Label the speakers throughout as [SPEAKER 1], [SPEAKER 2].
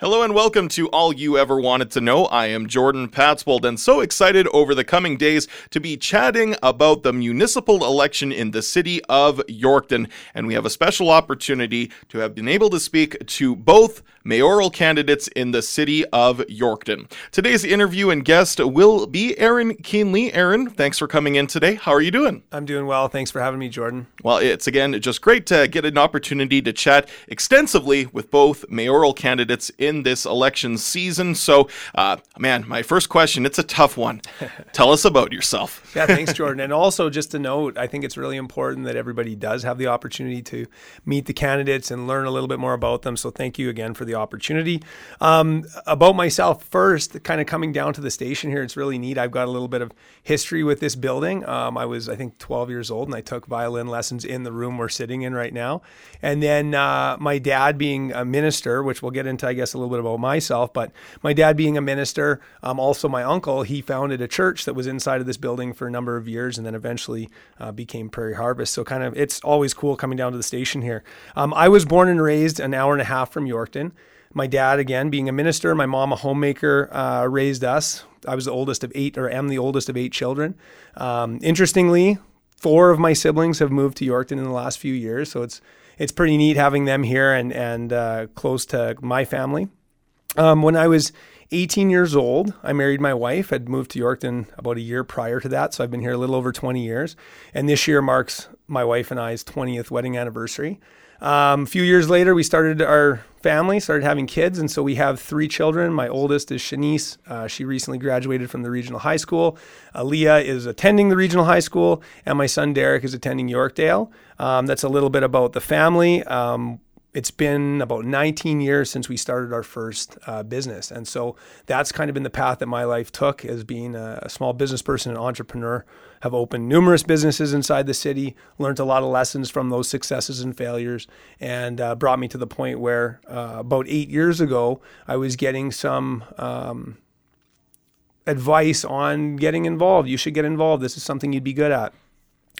[SPEAKER 1] Hello and welcome to All You Ever Wanted to Know. I am Jordan Patswold and so excited over the coming days to be chatting about the municipal election in the city of Yorkton. And we have a special opportunity to have been able to speak to both mayoral candidates in the city of Yorkton. Today's interview and guest will be Aaron Kienle. Aaron, thanks for coming in today. How are you doing?
[SPEAKER 2] I'm doing well. Thanks for having me, Jordan.
[SPEAKER 1] Well, it's again just great to get an opportunity to chat extensively with both mayoral candidates in in this election season. So, uh, man, my first question, it's a tough one. Tell us about yourself.
[SPEAKER 2] yeah, thanks, Jordan. And also, just a note, I think it's really important that everybody does have the opportunity to meet the candidates and learn a little bit more about them. So, thank you again for the opportunity. Um, about myself, first, kind of coming down to the station here, it's really neat. I've got a little bit of history with this building. Um, I was, I think, 12 years old, and I took violin lessons in the room we're sitting in right now. And then uh, my dad being a minister, which we'll get into, I guess, a little bit about myself, but my dad being a minister, um, also my uncle, he founded a church that was inside of this building for a number of years and then eventually uh, became Prairie Harvest. So kind of it's always cool coming down to the station here. Um, I was born and raised an hour and a half from Yorkton. My dad, again, being a minister, my mom a homemaker, uh, raised us. I was the oldest of eight, or am the oldest of eight children. Um, interestingly, four of my siblings have moved to Yorkton in the last few years, so it's it's pretty neat having them here and and uh, close to my family. Um, when I was 18 years old, I married my wife. I'd moved to Yorkton about a year prior to that, so I've been here a little over 20 years. And this year marks my wife and I's 20th wedding anniversary. Um, a few years later, we started our family, started having kids, and so we have three children. My oldest is Shanice. Uh, she recently graduated from the regional high school. Aaliyah is attending the regional high school, and my son Derek is attending Yorkdale. Um, that's a little bit about the family. Um, it's been about 19 years since we started our first uh, business. And so that's kind of been the path that my life took as being a, a, small business person and entrepreneur. Have opened numerous businesses inside the city, learned a lot of lessons from those successes and failures, and uh, brought me to the point where uh, about eight years ago, I was getting some. Um, advice on getting involved. You should get involved. This is something you'd be good at.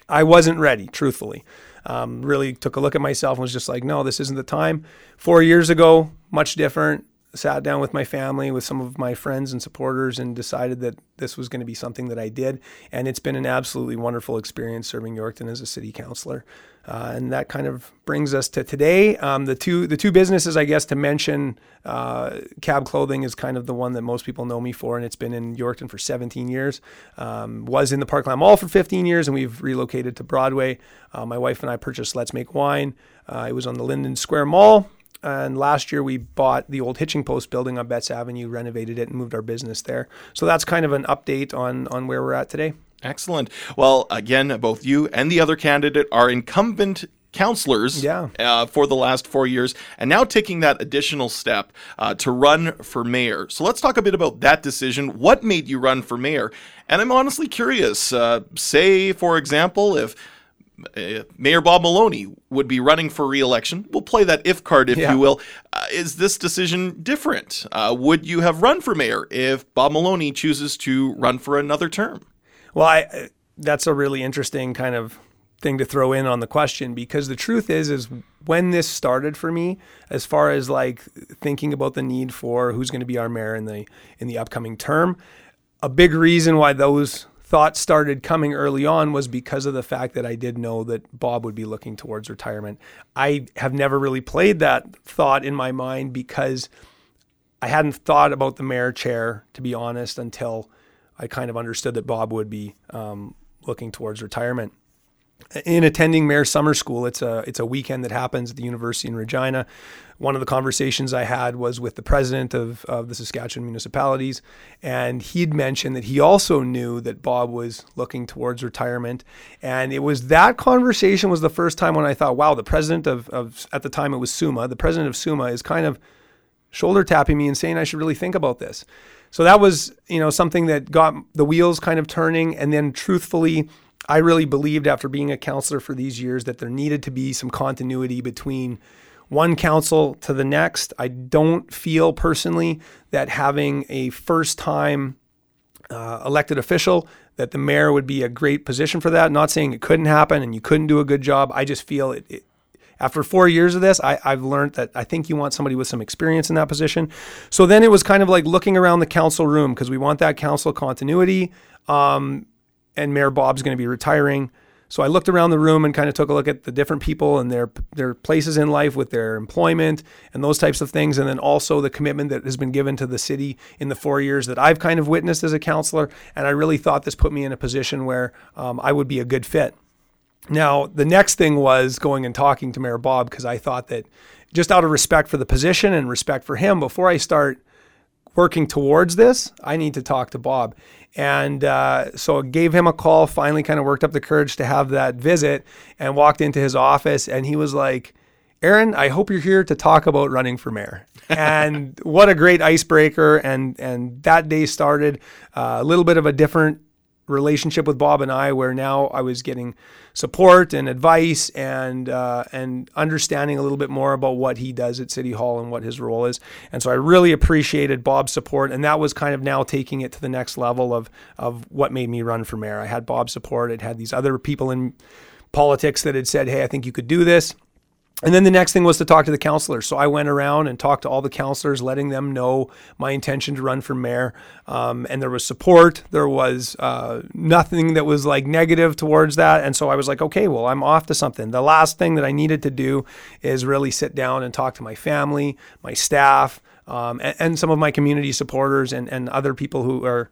[SPEAKER 2] I wasn't ready, truthfully um, really took a look at myself and was just like, no, this isn't the time. Four years ago, much different. Sat down with my family, with some of my friends and supporters, and decided that this was going to be something that I did. And it's been an absolutely wonderful experience serving Yorkton as a city councilor. Uh, and that kind of brings us to today. Um, the two the two businesses, I guess, to mention, uh, Cab Clothing is kind of the one that most people know me for, and it's been in Yorkton for 17 years. Um, was in the Parkland Mall for 15 years, and we've relocated to Broadway. Uh, my wife and I purchased Let's Make Wine. Uh, it was on the Linden Square Mall. And last year we bought the old hitching post building on Betts Avenue, renovated it, and moved our business there. So that's kind of an update on on where we're at today.
[SPEAKER 1] Excellent. Well, again, both you and the other candidate are incumbent councilors
[SPEAKER 2] yeah.
[SPEAKER 1] uh, for the last four years, and now taking that additional step uh, to run for mayor. So let's talk a bit about that decision. What made you run for mayor? And I'm honestly curious. Uh, say, for example, if uh, Mayor Bob Maloney would be running for re-election. We'll play that if card, if yeah. you will. Uh, is this decision different? Uh, would you have run for mayor if Bob Maloney chooses to run for another term?
[SPEAKER 2] Well, I, that's a really interesting kind of thing to throw in on the question because the truth is is when this started for me as far as like thinking about the need for who's going to be our mayor in the in the upcoming term a big reason why those thoughts started coming early on was because of the fact that I did know that Bob would be looking towards retirement. I have never really played that thought in my mind because I hadn't thought about the mayor chair to be honest until I kind of understood that Bob would be um, looking towards retirement. In attending Mayor Summer School, it's a it's a weekend that happens at the University in Regina. One of the conversations I had was with the president of, of the Saskatchewan municipalities, and he'd mentioned that he also knew that Bob was looking towards retirement. And it was that conversation was the first time when I thought, wow, the president of, of at the time it was SUMA, the president of SUMA is kind of shoulder tapping me and saying I should really think about this. So that was, you know, something that got the wheels kind of turning. And then truthfully, I really believed after being a counselor for these years that there needed to be some continuity between one council to the next. I don't feel personally that having a first time uh, elected official that the mayor would be a great position for that. Not saying it couldn't happen and you couldn't do a good job. I just feel it, it after four years of this, I, I've learned that I think you want somebody with some experience in that position. So then it was kind of like looking around the council room because we want that council continuity. Um, and Mayor Bob's going to be retiring. So I looked around the room and kind of took a look at the different people and their their places in life with their employment and those types of things, and then also the commitment that has been given to the city in the four years that I've kind of witnessed as a councilor. And I really thought this put me in a position where um, I would be a good fit. Now the next thing was going and talking to Mayor Bob because I thought that just out of respect for the position and respect for him, before I start working towards this, I need to talk to Bob. And uh, so I gave him a call, finally kind of worked up the courage to have that visit and walked into his office. And he was like, Aaron, I hope you're here to talk about running for mayor. and what a great icebreaker. And, and that day started uh, a little bit of a different relationship with Bob and I, where now I was getting support and advice and uh, and understanding a little bit more about what he does at City Hall and what his role is. And so I really appreciated Bob's support, and that was kind of now taking it to the next level of of what made me run for mayor. I had Bob's support. It had these other people in politics that had said, "Hey, I think you could do this." And then the next thing was to talk to the counselors. So I went around and talked to all the counselors, letting them know my intention to run for mayor. Um, and there was support. There was uh, nothing that was like negative towards that. And so I was like, okay, well, I'm off to something. The last thing that I needed to do is really sit down and talk to my family, my staff, um, and, and, some of my community supporters and, and other people who are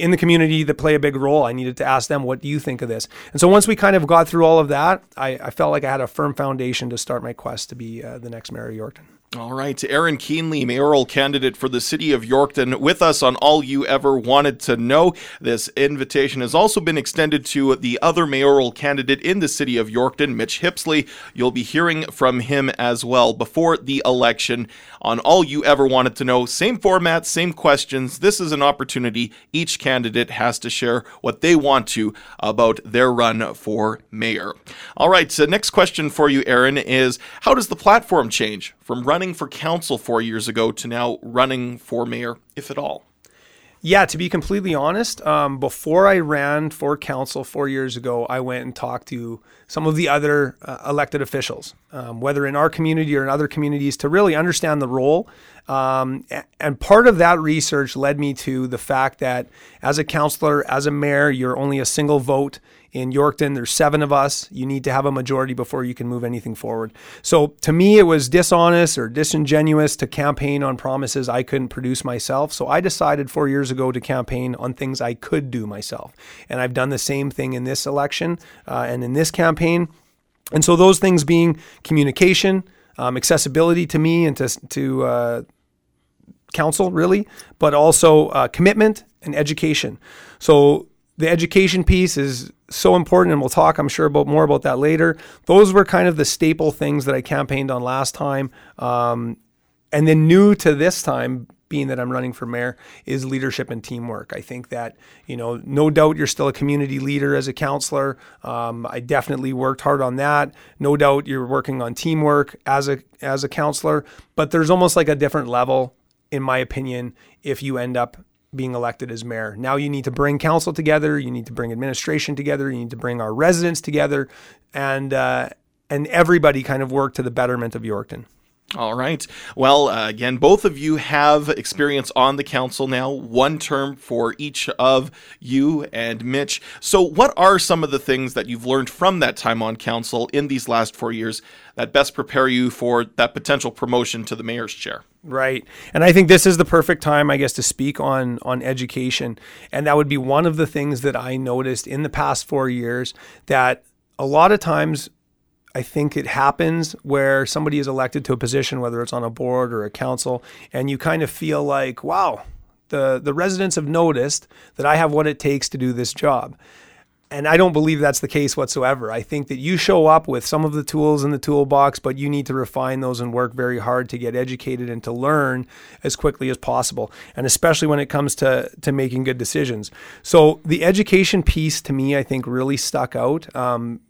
[SPEAKER 2] in the community that play a big role. I needed to ask them, what do you think of this? And so once we kind of got through all of that, I, I felt like I had a firm foundation to start my quest to be uh, the next mayor of Yorkton.
[SPEAKER 1] All right, Aaron Kienle, mayoral candidate for the city of Yorkton, with us on All You Ever Wanted to Know. This invitation has also been extended to the other mayoral candidate in the city of Yorkton, Mitch Hippsley. You'll be hearing from him as well before the election on All You Ever Wanted to Know. Same format, same questions. This is an opportunity. Each candidate has to share what they want to about their run for mayor. All right, so next question for you, Aaron, is how does the platform change from running for council four years ago to now running for mayor, if at all?
[SPEAKER 2] Yeah, to be completely honest, um, before I ran for council four years ago, I went and talked to some of the other uh, elected officials, um, whether in our community or in other communities, to really understand the role. Um, and part of that research led me to the fact that as a councilor, as a mayor, you're only a single vote in Yorkton, there's seven of us. You need to have a majority before you can move anything forward. So to me, it was dishonest or disingenuous to campaign on promises I couldn't produce myself. So I decided four years ago to campaign on things I could do myself. And I've done the same thing in this election uh, and in this campaign. And so those things being communication, um, accessibility to me and to, to uh, council, really, but also uh, commitment and education. So the education piece is so important, and we'll talk, I'm sure, about more about that later. Those were kind of the staple things that I campaigned on last time. Um, and then new to this time, being that I'm running for mayor, is leadership and teamwork. I think that, you know, no doubt you're still a community leader as a councilor. Um, I definitely worked hard on that. No doubt you're working on teamwork as a as a councilor, but there's almost like a different level, in my opinion, if you end up being elected as mayor. Now you need to bring council together, you need to bring administration together, you need to bring our residents together, and uh, and everybody kind of work to the betterment of Yorkton.
[SPEAKER 1] All right. Well, uh, again, both of you have experience on the council now, one term for each of you and Mitch. So, what are some of the things that you've learned from that time on council in these last four years that best prepare you for that potential promotion to the mayor's chair?
[SPEAKER 2] Right. And I think this is the perfect time, I guess, to speak on, on education. And that would be one of the things that I noticed in the past four years that a lot of times I think it happens where somebody is elected to a position, whether it's on a board or a council, and you kind of feel like, wow, the, the residents have noticed that I have what it takes to do this job. And I don't believe that's the case whatsoever. I think that you show up with some of the tools in the toolbox, but you need to refine those and work very hard to get educated and to learn as quickly as possible. And especially when it comes to, to making good decisions. So the education piece to me, I think, really stuck out. Um,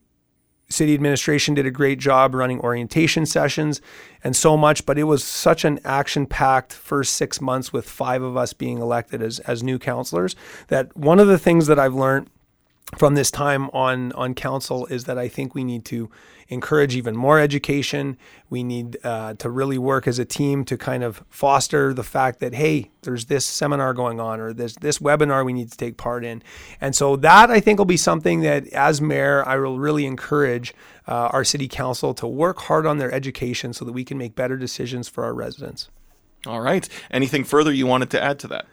[SPEAKER 2] city administration did a great job running orientation sessions and so much, but it was such an action packed first six months with five of us being elected as, as new councilors that one of the things that I've learned from this time on on council is that I think we need to encourage even more education. We need uh, to really work as a team to kind of foster the fact that hey, there's this seminar going on or there's this webinar we need to take part in, and so that I think will be something that as mayor I will really encourage uh, our city council to work hard on their education so that we can make better decisions for our residents.
[SPEAKER 1] All right. Anything further you wanted to add to that?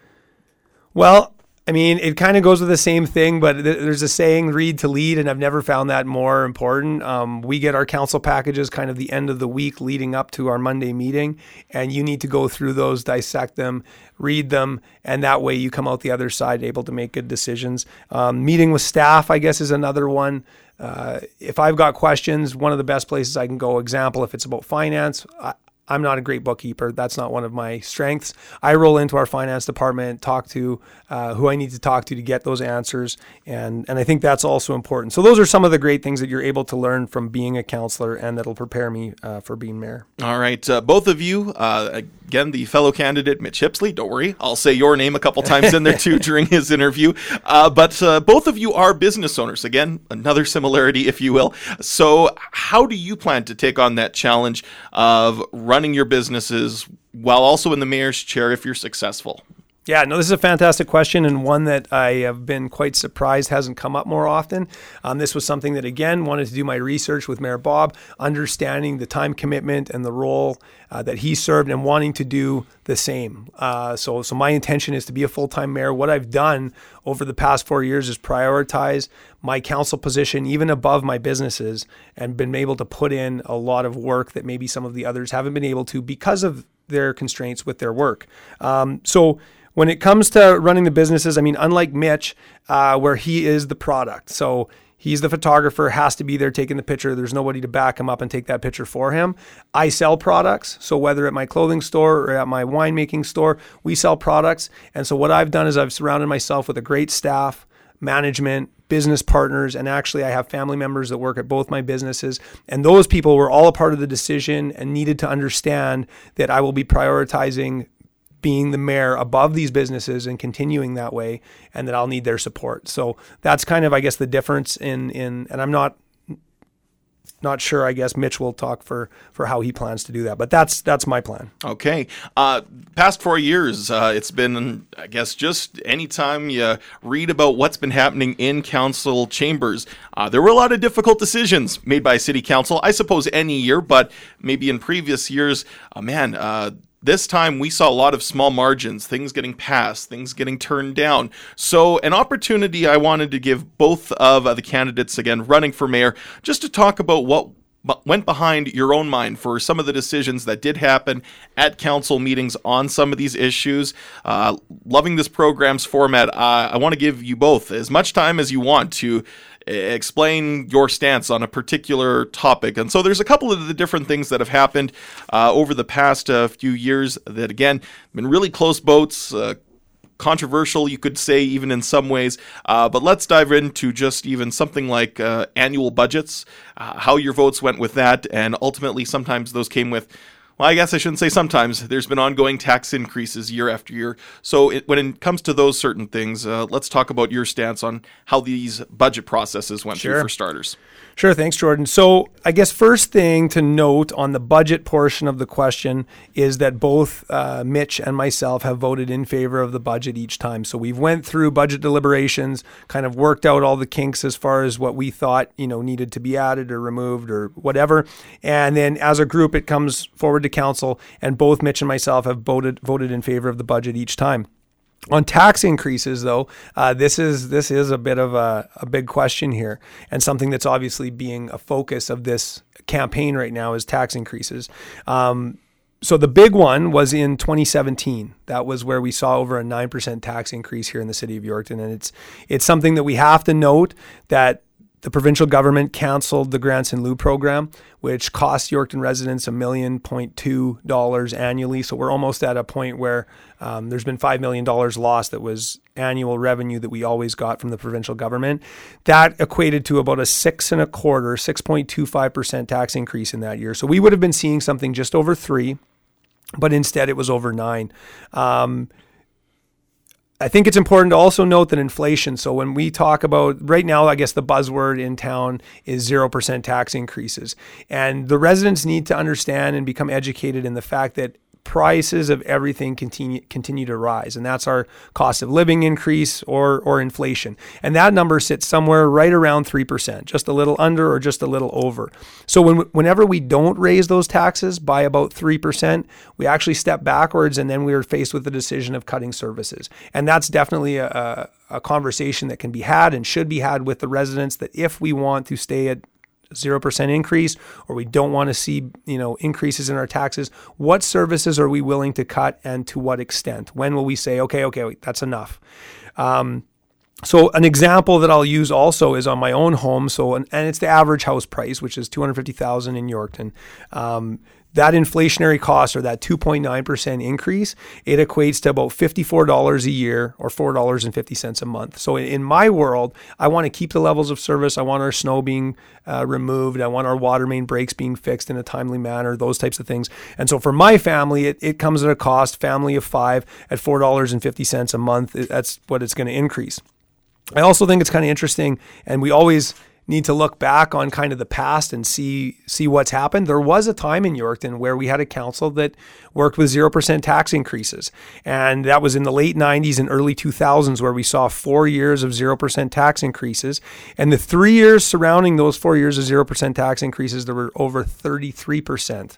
[SPEAKER 2] Well, I mean, it kind of goes with the same thing, but th- there's a saying, read to lead, and I've never found that more important. Um, we get our council packages kind of the end of the week leading up to our Monday meeting, and you need to go through those, dissect them, read them, and that way you come out the other side able to make good decisions. Um, meeting with staff, I guess, is another one. Uh, if I've got questions, one of the best places I can go, example, if it's about finance, I, I'm not a great bookkeeper. That's not one of my strengths. I roll into our finance department, talk to uh, who I need to talk to to get those answers, and and I think that's also important. So those are some of the great things that you're able to learn from being a counselor, and that'll prepare me uh, for being mayor.
[SPEAKER 1] All right, uh, both of you. Uh, again, the fellow candidate Mitch Hippsley. Don't worry, I'll say your name a couple times in there too during his interview. Uh, but uh, both of you are business owners. Again, another similarity, if you will. So, how do you plan to take on that challenge of running running your businesses while also in the mayor's chair if you're successful?
[SPEAKER 2] Yeah, no, this is a fantastic question and one that I have been quite surprised hasn't come up more often. Um, this was something that, again, wanted to do my research with Mayor Bob, understanding the time commitment and the role uh, that he served and wanting to do the same. Uh, so, so my intention is to be a full time mayor. What I've done over the past four years is prioritize my council position even above my businesses and been able to put in a lot of work that maybe some of the others haven't been able to because of their constraints with their work. Um, so, when it comes to running the businesses, I mean, unlike Mitch, uh, where he is the product. So he's the photographer, has to be there taking the picture. There's nobody to back him up and take that picture for him. I sell products. So whether at my clothing store or at my winemaking store, we sell products. And so what I've done is I've surrounded myself with a great staff, management, business partners, and actually I have family members that work at both my businesses. And those people were all a part of the decision and needed to understand that I will be prioritizing being the mayor above these businesses and continuing that way and that I'll need their support. So that's kind of I guess the difference in in and I'm not not sure. I guess Mitch will talk for for how he plans to do that, but that's that's my plan.
[SPEAKER 1] Okay. Uh, past four years, uh, it's been I guess just anytime you read about what's been happening in council chambers, uh, there were a lot of difficult decisions made by city council. I suppose any year, but maybe in previous years, uh, man, uh, this time we saw a lot of small margins, things getting passed, things getting turned down. So, an opportunity I wanted to give both of uh, the candidates again running for mayor just to talk about what went behind your own mind for some of the decisions that did happen at council meetings on some of these issues. Uh, loving this program's format, uh, I want to give you both as much time as you want to explain your stance on a particular topic. And so there's a couple of the different things that have happened uh, over the past uh, few years that, again, been really close boats. Uh, controversial, you could say, even in some ways. Uh, but let's dive into just even something like uh, annual budgets, uh, how your votes went with that, and ultimately, sometimes those came with well, I guess I shouldn't say sometimes. There's been ongoing tax increases year after year. So it, when it comes to those certain things, uh, let's talk about your stance on how these budget processes went sure. through for starters.
[SPEAKER 2] Sure. Thanks, Jordan. So, I guess first thing to note on the budget portion of the question is that both uh, Mitch and myself have voted in favor of the budget each time. So we've went through budget deliberations, kind of worked out all the kinks as far as what we thought you know needed to be added or removed or whatever, and then as a group it comes forward to council, and both Mitch and myself have voted voted in favor of the budget each time. On tax increases, though, uh, this is this is a bit of a, a big question here, and something that's obviously being a focus of this campaign right now is tax increases. Um, so the big one was in 2017. That was where we saw over a nine percent tax increase here in the city of Yorkton, and it's it's something that we have to note that the provincial government canceled the grants in lieu program, which cost Yorkton residents a million point two dollars annually. So we're almost at a point where um, there's been five million dollars lost that was annual revenue that we always got from the provincial government. That equated to about a six and a quarter, six point two five percent tax increase in that year. So we would have been seeing something just over three, but instead it was over nine. Um, I think it's important to also note that inflation. So when we talk about right now, I guess the buzzword in town is 0% tax increases. And the residents need to understand and become educated in the fact that prices of everything continue continue to rise, and that's our cost of living increase or or inflation. And that number sits somewhere right around three percent, just a little under or just a little over. So when whenever we don't raise those taxes by about three percent, we actually step backwards, and then we are faced with the decision of cutting services. And that's definitely a, a a conversation that can be had and should be had with the residents that if we want to stay at 0% increase or we don't want to see you know increases in our taxes what services are we willing to cut and to what extent when will we say okay okay wait, that's enough um, so an example that I'll use also is on my own home. So and it's the average house price, which is two hundred fifty thousand in Yorkton. Um, that inflationary cost or that 2.9% increase, it equates to about $54 a year or $4.50 a month. So in my world, I want to keep the levels of service. I want our snow being uh, removed. I want our water main breaks being fixed in a timely manner, those types of things. And so for my family, it, it comes at a cost, family of five at $4.50 a month. That's what it's going to increase. I also think it's kind of interesting, and we always need to look back on kind of the past and see see what's happened. There was a time in Yorkton where we had a council that worked with 0% tax increases. And that was in the late 90s and early 2000s where we saw 4 years of 0% tax increases. And the 3 years surrounding those 4 years of 0% tax increases there were over 33%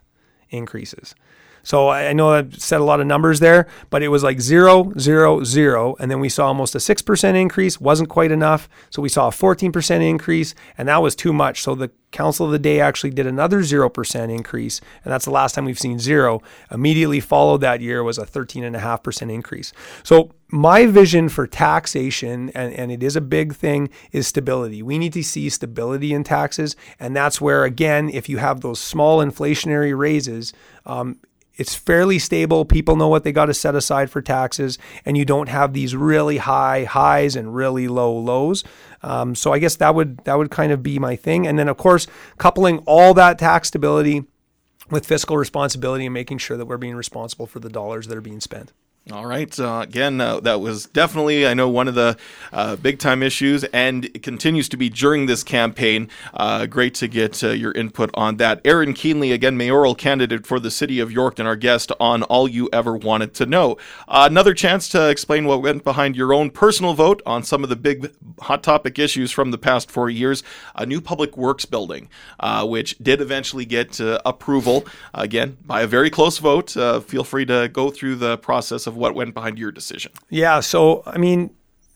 [SPEAKER 2] increases. So I know I said a lot of numbers there, but it was like zero, zero, zero. And then we saw almost a 6% increase, wasn't quite enough. So we saw a 14% increase, and that was too much. So the Council of the Day actually did another 0% increase, and that's the last time we've seen zero. Immediately followed that year was a 13.5% increase. So my vision for taxation, and, and it is a big thing, is stability. We need to see stability in taxes, and that's where, again, if you have those small inflationary raises, um, it's fairly stable. People know what they got to set aside for taxes, and you don't have these really high highs and really low lows. Um, so I guess that would that would kind of be my thing. And then of course, coupling all that tax stability with fiscal responsibility and making sure that we're being responsible for the dollars that are being spent.
[SPEAKER 1] All right. Again, uh, that was definitely, I know, one of the uh, big time issues, and it continues to be during this campaign. Uh, great to get uh, your input on that. Aaron Kienle, again, mayoral candidate for the city of York, and our guest on All You Ever Wanted to Know. Uh, another chance to explain what went behind your own personal vote on some of the big hot topic issues from the past four years. A new public works building, which did eventually get approval, again, by a very close vote. feel free to go through the process of what went behind your decision.
[SPEAKER 2] Yeah, so I mean,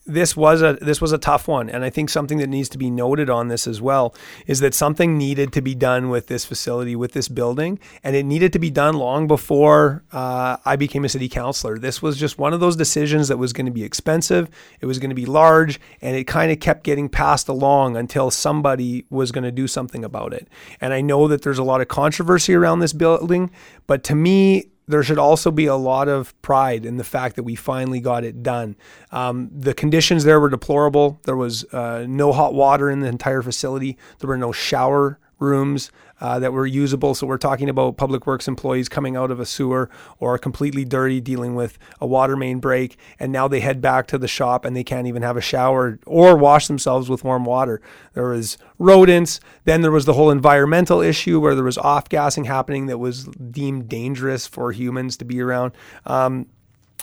[SPEAKER 2] this was a this was a tough one, and I think something that needs to be noted on this as well is that something needed to be done with this facility, with this building, and it needed to be done long before uh, I became a city councilor. This was just one of those decisions that was going to be expensive, it was going to be large, and it kind of kept getting passed along until somebody was going to do something about it. And I know that there's a lot of controversy around this building, but to me, there should also be a lot of pride in the fact that we finally got it done. Um, the conditions there were deplorable. There was uh, no hot water in the entire facility. There were no shower rooms uh, that were usable. So we're talking about public works employees coming out of a sewer or completely dirty, dealing with a water main break, and now they head back to the shop and they can't even have a shower or wash themselves with warm water. There was rodents. Then there was the whole environmental issue where there was off gassing happening that was deemed dangerous for humans to be around. Um,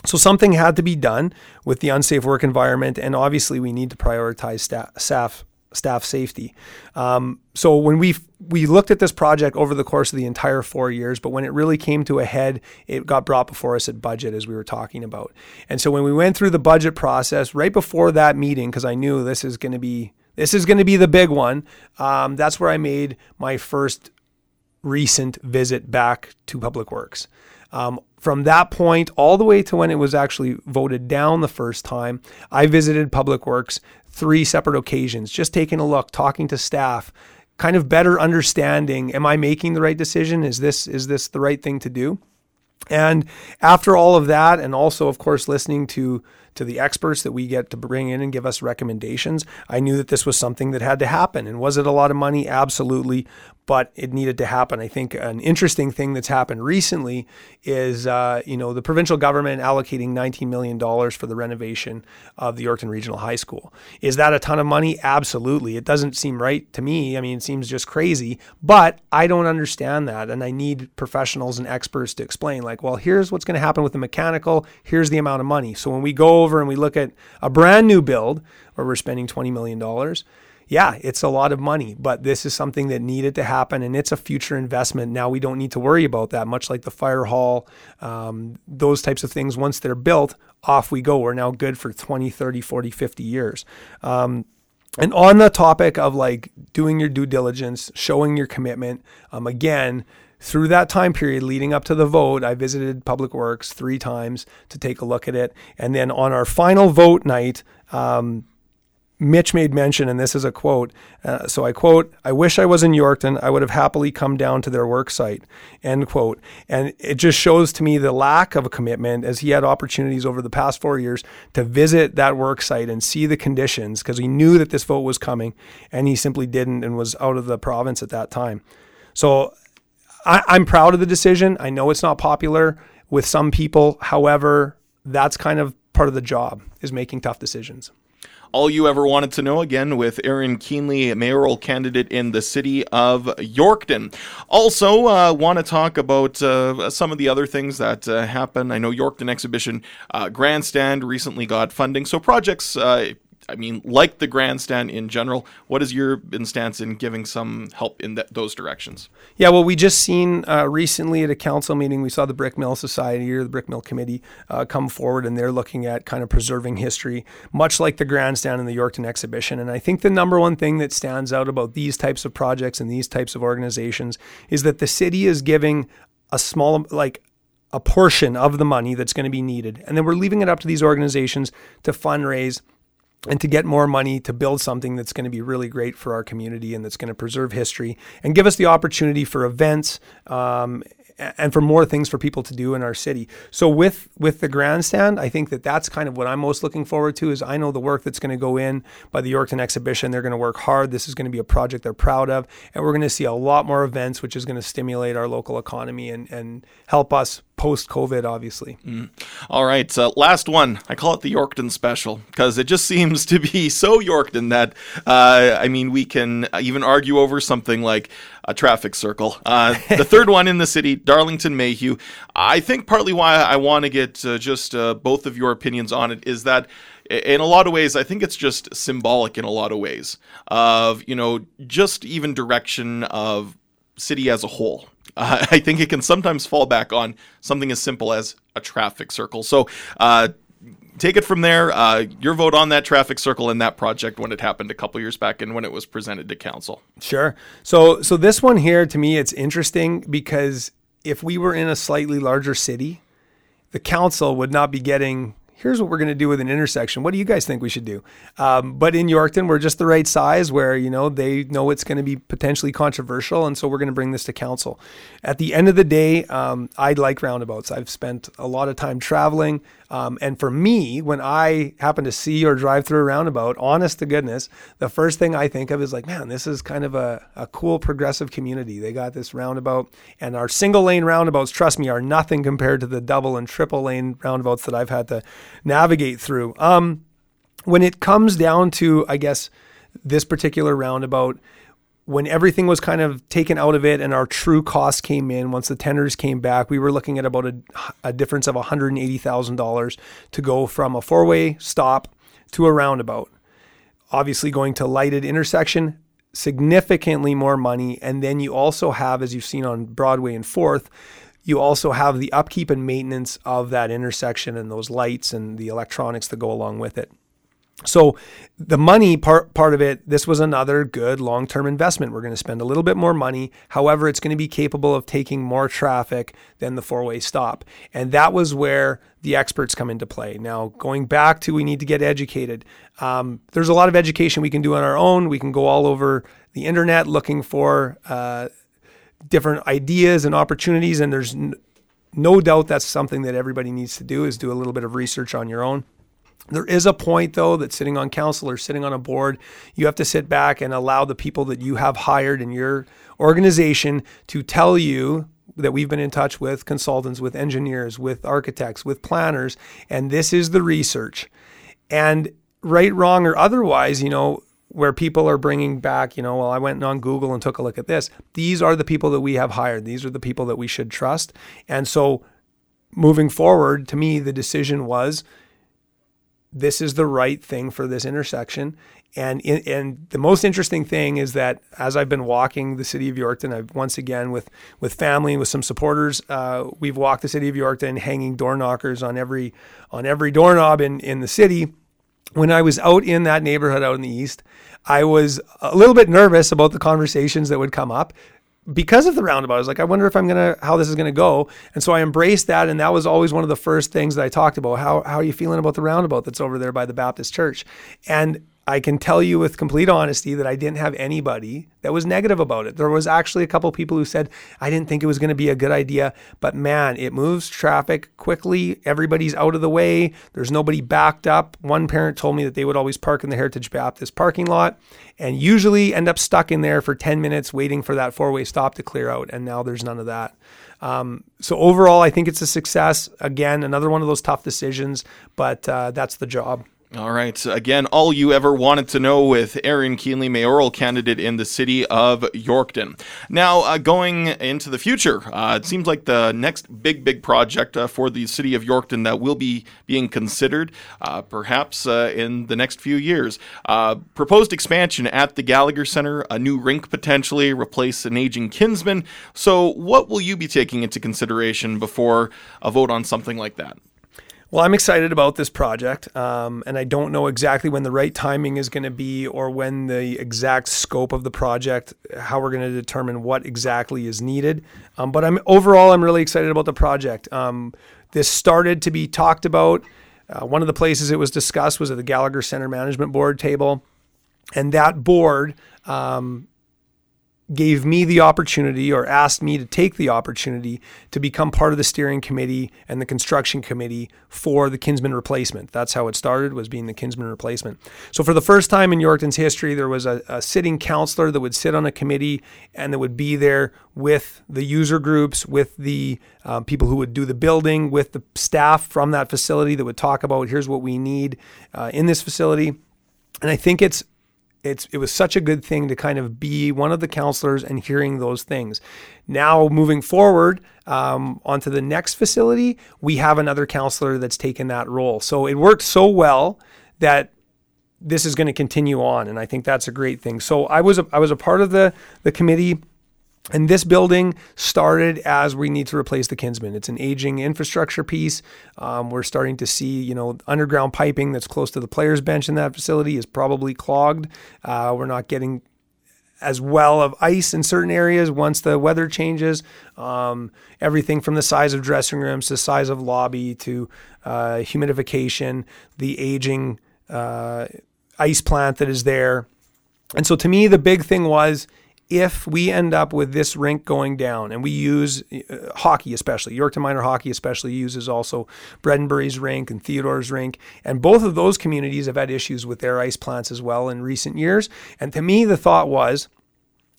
[SPEAKER 2] so something had to be done with the unsafe work environment, and obviously we need to prioritize staff, staff staff safety. Um, so when we we looked at this project over the course of the entire four years, but when it really came to a head, it got brought before us at budget, as we were talking about. And so when we went through the budget process, right before that meeting, because I knew this is going to be this is going to be the big one, um, that's where I made my first recent visit back to Public Works. Um, from that point all the way to when it was actually voted down the first time, I visited Public Works three separate occasions, just taking a look, talking to staff, kind of better understanding am I making the right decision? Is this is this the right thing to do? And after all of that, and also, of course, listening to to the experts that we get to bring in and give us recommendations. I knew that this was something that had to happen. And was it a lot of money? Absolutely. But it needed to happen. I think an interesting thing that's happened recently is, uh, you know, the provincial government allocating $19 million for the renovation of the Yorkton Regional High School. Is that a ton of money? Absolutely. It doesn't seem right to me. I mean, it seems just crazy, but I don't understand that. And I need professionals and experts to explain, like, well, here's what's going to happen with the mechanical, here's the amount of money. So when we go over and we look at a brand new build where we're spending $20 million, yeah, it's a lot of money, but this is something that needed to happen and it's a future investment. Now we don't need to worry about that, much like the fire hall, um, those types of things. Once they're built, off we go. We're now good for 20, 30, 40, 50 years. Um, and on the topic of like doing your due diligence, showing your commitment, um, again, through that time period leading up to the vote, I visited Public Works three times to take a look at it. And then on our final vote night, um, Mitch made mention, and this is a quote. Uh, so I quote, I wish I was in Yorkton. I would have happily come down to their work site, end quote. And it just shows to me the lack of a commitment as he had opportunities over the past four years to visit that work site and see the conditions because he knew that this vote was coming and he simply didn't and was out of the province at that time. So I, I'm proud of the decision. I know it's not popular with some people. However, that's kind of part of the job is making tough decisions.
[SPEAKER 1] All you ever wanted to know again with Aaron Kienle, mayoral candidate in the city of Yorkton. Also, uh, want to talk about uh, some of the other things that uh, happen. I know Yorkton Exhibition uh, Grandstand recently got funding, so projects uh, I mean, like the grandstand in general, what is your stance in giving some help in th- those directions?
[SPEAKER 2] Yeah, well, we just seen uh, recently at a council meeting, we saw the Brick Mill Society or the Brick Mill Committee uh, come forward, and they're looking at kind of preserving history, much like the grandstand in the Yorkton exhibition. And I think the number one thing that stands out about these types of projects and these types of organizations is that the city is giving a small, like a portion of the money that's going to be needed. And then we're leaving it up to these organizations to fundraise and to get more money to build something that's going to be really great for our community and that's going to preserve history and give us the opportunity for events um, and for more things for people to do in our city. So with with the grandstand, I think that that's kind of what I'm most looking forward to. Is I know the work that's going to go in by the Yorkton exhibition. They're going to work hard. This is going to be a project they're proud of, and we're going to see a lot more events, which is going to stimulate our local economy and and help us post COVID, obviously.
[SPEAKER 1] Mm. All right, uh, last one. I call it the Yorkton special because it just seems to be so Yorkton that uh, I mean we can even argue over something like a traffic circle. Uh, the third one in the city, Darlington Mayhew. I think partly why I want to get uh, just uh, both of your opinions on it is that in a lot of ways, I think it's just symbolic in a lot of ways of, you know, just even direction of city as a whole. Uh, I think it can sometimes fall back on something as simple as a traffic circle. So, uh, take it from there. Uh, your vote on that traffic circle and that project when it happened a couple years back and when it was presented to council.
[SPEAKER 2] Sure. So so this one here to me it's interesting because if we were in a slightly larger city, the council would not be getting here's what we're going to do with an intersection. What do you guys think we should do? Um, but in Yorkton, we're just the right size where, you know, they know it's going to be potentially controversial. And so we're going to bring this to council. At the end of the day, um, I like roundabouts. I've spent a lot of time traveling. Um, and for me, when I happen to see or drive through a roundabout, honest to goodness, the first thing I think of is like, man, this is kind of a, a cool progressive community. They got this roundabout, and our single lane roundabouts, trust me, are nothing compared to the double and triple lane roundabouts that I've had to navigate through. Um, when it comes down to, I guess, this particular roundabout, when everything was kind of taken out of it and our true cost came in, once the tenders came back, we were looking at about a, a difference of $180,000 to go from a four way stop to a roundabout. Obviously, going to lighted intersection, significantly more money. And then you also have, as you've seen on Broadway and 4th, you also have the upkeep and maintenance of that intersection and those lights and the electronics that go along with it. So the money part part of it, this was another good long-term investment. We're going to spend a little bit more money. However, it's going to be capable of taking more traffic than the four-way stop. And that was where the experts come into play. Now, going back to we need to get educated. Um, there's a lot of education we can do on our own. We can go all over the internet looking for uh, different ideas and opportunities. And there's n- no doubt that's something that everybody needs to do is do a little bit of research on your own. There is a point, though, that sitting on council or sitting on a board, you have to sit back and allow the people that you have hired in your organization to tell you that we've been in touch with consultants, with engineers, with architects, with planners, and this is the research. And right, wrong, or otherwise, you know, where people are bringing back, you know, well, I went on Google and took a look at this. These are the people that we have hired. These are the people that we should trust. And so moving forward, to me, the decision was this is the right thing for this intersection. And and the most interesting thing is that as I've been walking the city of Yorkton, I've once again with with family and with some supporters, uh, we've walked the city of Yorkton, hanging door knockers on every on every doorknob in in the city. When I was out in that neighborhood out in the east, I was a little bit nervous about the conversations that would come up because of the roundabout. I was like, I wonder if I'm gonna how this is gonna go. And so I embraced that, and that was always one of the first things that I talked about. How how are you feeling about the roundabout that's over there by the Baptist church? And I can tell you with complete honesty that I didn't have anybody that was negative about it. There was actually a couple people who said, I didn't think it was going to be a good idea, but man, it moves traffic quickly. Everybody's out of the way. There's nobody backed up. One parent told me that they would always park in the Heritage Baptist parking lot and usually end up stuck in there for 10 minutes waiting for that four way stop to clear out. And now there's none of that. Um, so overall, I think it's a success. Again, another one of those tough decisions, but uh, that's the job.
[SPEAKER 1] All right. Again, all you ever wanted to know with Aaron Kienle, mayoral candidate in the city of Yorkton. Now, uh, going into the future, uh, it seems like the next big, big project uh, for the city of Yorkton that will be being considered, uh, perhaps uh, in the next few years. Uh, proposed expansion at the Gallagher Center, a new rink potentially, replace an aging Kinsman. So, what will you be taking into consideration before a vote on something like that?
[SPEAKER 2] Well, I'm excited about this project, um, and I don't know exactly when the right timing is going to be or when the exact scope of the project, how we're going to determine what exactly is needed. Um, but I'm overall, I'm really excited about the project. Um, this started to be talked about. Uh, one of the places it was discussed was at the Gallagher Center Management Board table, and that board um, gave me the opportunity or asked me to take the opportunity to become part of the steering committee and the construction committee for the Kinsman replacement. That's how it started was being the Kinsman replacement. So for the first time in Yorkton's history, there was a, a sitting councillor that would sit on a committee and that would be there with the user groups, with the uh, people who would do the building, with the staff from that facility that would talk about here's what we need uh, in this facility. And I think it's it's it was such a good thing to kind of be one of the counselors and hearing those things. Now moving forward um, onto the next facility, we have another counselor that's taken that role. So it worked so well that this is going to continue on, and I think that's a great thing. So I was a, I was a part of the the committee and this building started as we need to replace the Kinsman. It's an aging infrastructure piece. Um, we're starting to see, you know, underground piping that's close to the players' bench in that facility is probably clogged. Uh, we're not getting as well of ice in certain areas once the weather changes. Um, everything from the size of dressing rooms to size of lobby to uh, humidification, the aging uh, ice plant that is there. And so to me, the big thing was if we end up with this rink going down and we use uh, hockey especially yorkton minor hockey especially uses also bredenbury's rink and theodore's rink and both of those communities have had issues with their ice plants as well in recent years. And to me the thought was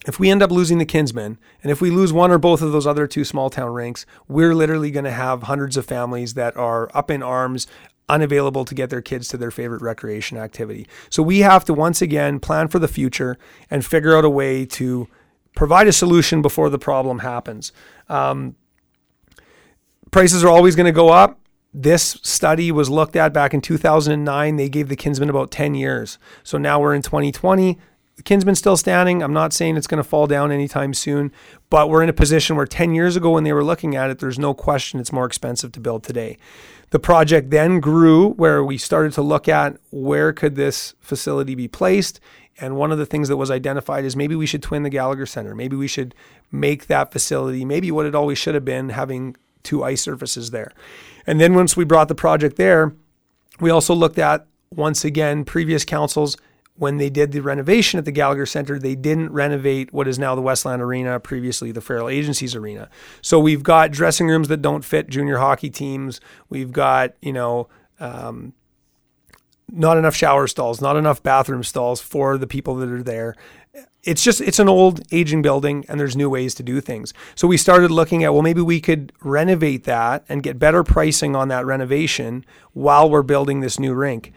[SPEAKER 2] if we end up losing the Kinsman, and if we lose one or both of those other two small town rinks, we're literally going to have hundreds of families that are up in arms unavailable to get their kids to their favorite recreation activity. So we have to once again plan for the future and figure out a way to provide a solution before the problem happens. Um, prices are always going to go up. This study was looked at back in 2009. They gave the Kinsman about 10 years. So now we're in 2020. Kinsman's still standing. I'm not saying it's going to fall down anytime soon, but we're in a position where 10 years ago, when they were looking at it, there's no question it's more expensive to build today. The project then grew where we started to look at where could this facility be placed. And one of the things that was identified is maybe we should twin the Gallagher Center. Maybe we should make that facility maybe what it always should have been, having two ice surfaces there. And then once we brought the project there, we also looked at once again previous councils when they did the renovation at the Gallagher Center, they didn't renovate what is now the Westland Arena, previously the Farrell Agencies Arena. So we've got dressing rooms that don't fit junior hockey teams. We've got, you know, um, not enough shower stalls, not enough bathroom stalls for the people that are there. It's just it's an old aging building and there's new ways to do things. So we started looking at well maybe we could renovate that and get better pricing on that renovation while we're building this new rink.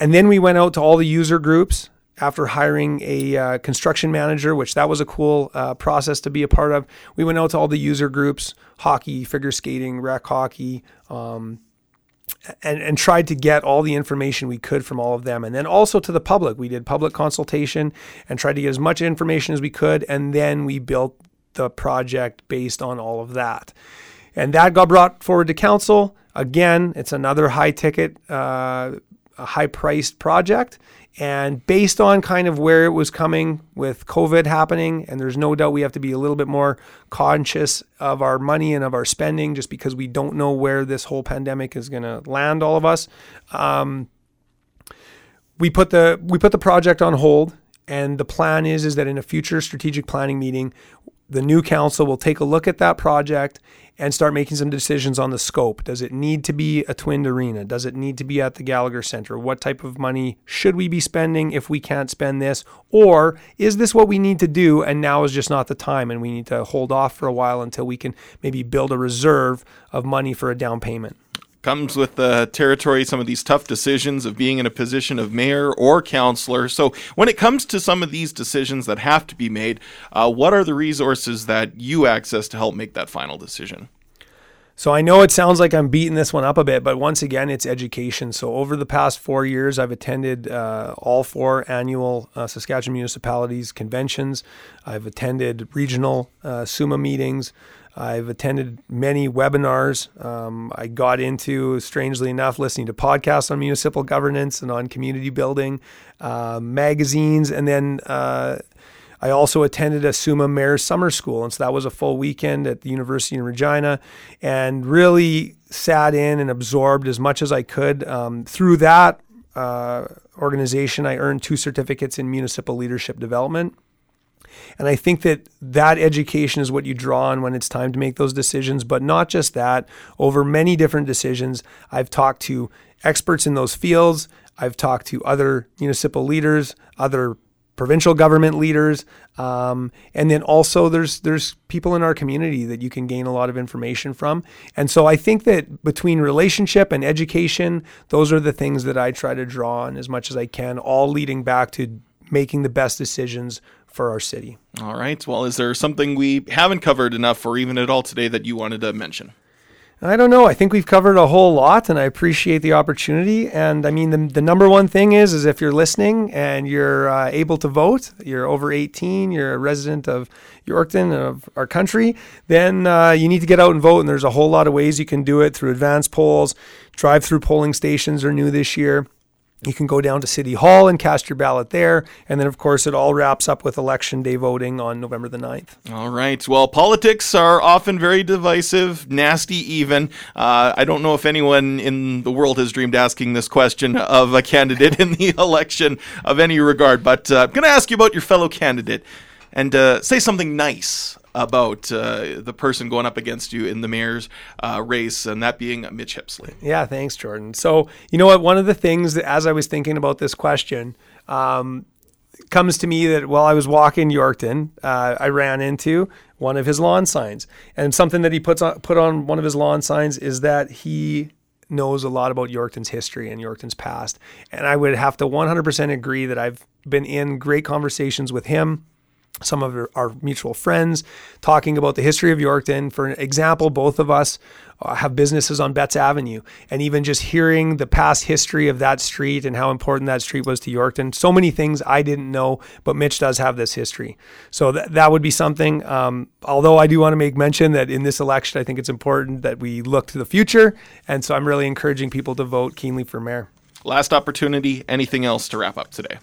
[SPEAKER 2] And then we went out to all the user groups after hiring a uh, construction manager, which that was a cool uh, process to be a part of. We went out to all the user groups, hockey, figure skating, rec hockey, um, and, and tried to get all the information we could from all of them. And then also to the public. We did public consultation and tried to get as much information as we could. And then we built the project based on all of that. And that got brought forward to council. Again, it's another high ticket, uh, a high priced project. And based on kind of where it was coming with COVID happening, and there's no doubt we have to be a little bit more conscious of our money and of our spending just because we don't know where this whole pandemic is going to land all of us. Um, we put the we put the project on hold and the plan is is that in a future strategic planning meeting the new council will take a look at that project and start making some decisions on the scope. Does it need to be a twinned arena? Does it need to be at the Gallagher Center? What type of money should we be spending if we can't spend this? Or is this what we need to do and now is just not the time and we need to hold off for a while until we can maybe build a reserve of money for a down payment?
[SPEAKER 1] Comes with the territory some of these tough decisions of being in a position of mayor or councillor. So, when it comes to some of these decisions that have to be made, uh, what are the resources that you access to help make that final decision?
[SPEAKER 2] So I know it sounds like I'm beating this one up a bit, but once again, it's education. So over the past four years, I've attended uh, all four annual uh, Saskatchewan municipalities conventions. I've attended regional uh, SUMA meetings. I've attended many webinars. Um, I got into, strangely enough, listening to podcasts on municipal governance and on community building, uh, magazines, and then uh, I also attended a SUMA Mayor's Summer School. And so that was a full weekend at the University in Regina and really sat in and absorbed as much as I could. Um, through that uh, organization, I earned two certificates in municipal leadership development. And I think that that education is what you draw on when it's time to make those decisions. But not just that, over many different decisions, I've talked to experts in those fields. I've talked to other municipal leaders, other provincial government leaders, um, and then also there's there's people in our community that you can gain a lot of information from. And so I think that between relationship and education, those are the things that I try to draw on as much as I can, all leading back to making the best decisions for our city.
[SPEAKER 1] All right. Well, is there something we haven't covered enough or even at all today that you wanted to mention?
[SPEAKER 2] I don't know. I think we've covered a whole lot, and I appreciate the opportunity. And I mean, the, the number one thing is, is if you're listening and you're uh, able to vote, you're over 18, you're a resident of Yorkton of our country, then uh, you need to get out and vote. And there's a whole lot of ways you can do it through advance polls. Drive-through polling stations are new this year. You can go down to City Hall and cast your ballot there. And then, of course, it all wraps up with Election Day voting on November the 9th.
[SPEAKER 1] All right. Well, politics are often very divisive, nasty even. Uh, I don't know if anyone in the world has dreamed asking this question of a candidate in the election of any regard, but uh, I'm going to ask you about your fellow candidate and uh, say something nice about uh, the person going up against you in the mayor's uh, race, and that being Mitch Hippsley.
[SPEAKER 2] Yeah, thanks, Jordan. So, you know what? One of the things that, as I was thinking about this question, um, comes to me that while I was walking Yorkton, uh, I ran into one of his lawn signs, and something that he puts on put on one of his lawn signs is that he knows a lot about Yorkton's history and Yorkton's past, and I would have to 100% agree that I've been in great conversations with him some of our mutual friends talking about the history of Yorkton. For example, both of us uh, have businesses on Betts Avenue, and even just hearing the past history of that street and how important that street was to Yorkton. So many things I didn't know, but Mitch does have this history. So th- that would be something. Um, although I do want to make mention that in this election, I think it's important that we look to the future. And so I'm really encouraging people to vote Kienle for mayor.
[SPEAKER 1] Last opportunity. Anything else to wrap up today?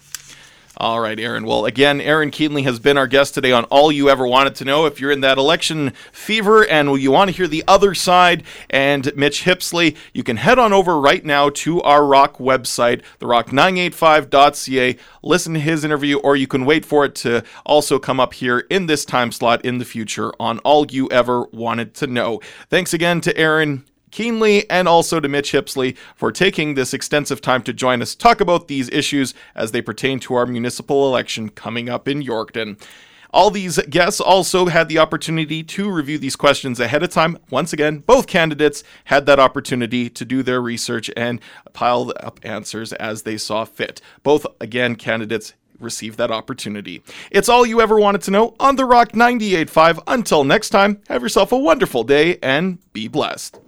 [SPEAKER 1] All right, Aaron. Well, again, Aaron Kienle has been our guest today on All You Ever Wanted to Know. If you're in that election fever and you want to hear the other side and Mitch Hippsley, you can head on over right now to our Rock website, therock985.ca, listen to his interview, or you can wait for it to also come up here in this time slot in the future on All You Ever Wanted to Know. Thanks again to Aaron Kienle and also to Mitch Hippsley for taking this extensive time to join us talk about these issues as they pertain to our municipal election coming up in Yorkton. All these guests also had the opportunity to review these questions ahead of time. Once again, both candidates had that opportunity to do their research and pile up answers as they saw fit. Both, again, candidates received that opportunity. It's all you ever wanted to know on The Rock 98.5. Until next time, have yourself a wonderful day and be blessed.